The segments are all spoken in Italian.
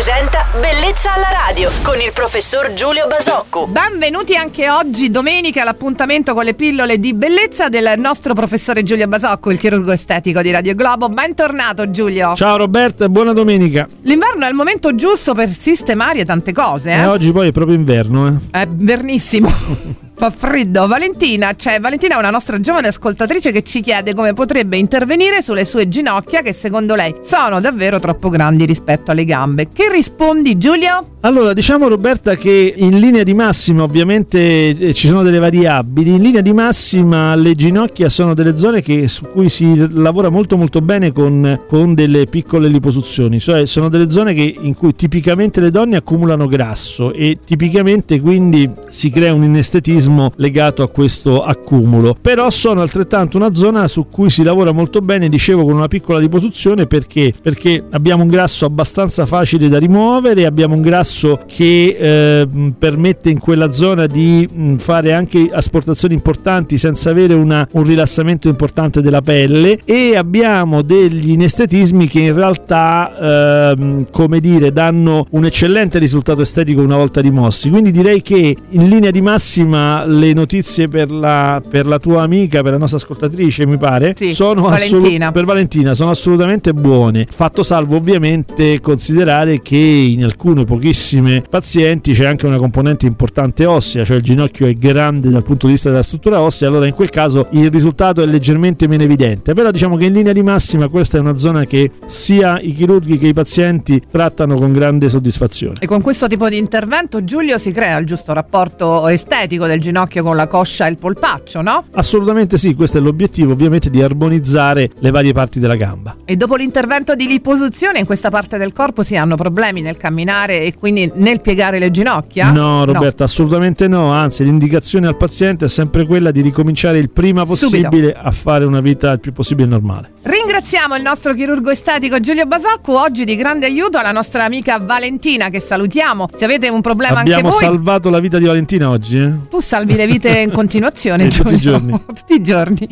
presenta Bellezza alla radio con il professor Giulio Basocco. Benvenuti anche oggi, domenica, all'appuntamento con le pillole di bellezza del nostro professore Giulio Basocco, il chirurgo estetico di Radio Globo. Bentornato Giulio. Ciao Roberta e buona domenica. L'inverno è il momento giusto per sistemare tante cose, eh? E oggi poi è proprio inverno, eh. È vernissimo. Fa freddo. Valentina, cioè Valentina una nostra giovane ascoltatrice che ci chiede come potrebbe intervenire sulle sue ginocchia che secondo lei sono davvero troppo grandi rispetto alle gambe. Che rispondi Giulio? Allora, diciamo Roberta che in linea di massima ovviamente eh, ci sono delle variabili, in linea di massima le ginocchia sono delle zone che, su cui si lavora molto molto bene con, con delle piccole liposuzioni, cioè sono delle zone che, in cui tipicamente le donne accumulano grasso e tipicamente quindi si crea un inestetismo legato a questo accumulo. Però sono altrettanto una zona su cui si lavora molto bene, dicevo, con una piccola liposuzione perché? Perché abbiamo un grasso abbastanza facile da rimuovere, abbiamo un grasso che eh, permette in quella zona di fare anche asportazioni importanti senza avere una, un rilassamento importante della pelle e abbiamo degli inestetismi che in realtà eh, come dire danno un eccellente risultato estetico una volta rimossi quindi direi che in linea di massima le notizie per la, per la, tua amica, per la nostra ascoltatrice, mi pare, sì, sono Valentina. Per Valentina sono assolutamente buone. Fatto salvo ovviamente considerare che in alcune pochissime pazienti c'è anche una componente importante ossea, cioè il ginocchio è grande dal punto di vista della struttura ossea, allora in quel caso il risultato è leggermente meno evidente. Però diciamo che in linea di massima questa è una zona che sia i chirurghi che i pazienti trattano con grande soddisfazione. E con questo tipo di intervento Giulio si crea il giusto rapporto estetico del ginocchio ginocchio con la coscia e il polpaccio, no? Assolutamente sì, questo è l'obiettivo ovviamente di armonizzare le varie parti della gamba. E dopo l'intervento di liposuzione in questa parte del corpo si hanno problemi nel camminare e quindi nel piegare le ginocchia? No Roberta, no. assolutamente no, anzi l'indicazione al paziente è sempre quella di ricominciare il prima possibile Subito. a fare una vita il più possibile normale. Ringraziamo il nostro chirurgo estetico Giulio Basocco, oggi di grande aiuto alla nostra amica Valentina che salutiamo. Se avete un problema Abbiamo anche voi... Abbiamo salvato la vita di Valentina oggi, eh? Tu salvi le vite in continuazione tutti i giorni. tutti i giorni.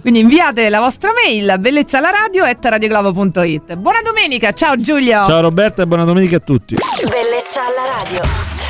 Quindi inviate la vostra mail bellezza alla radio radioglobo.it. Buona domenica, ciao Giulio. Ciao Roberta e buona domenica a tutti. Bellezza alla radio.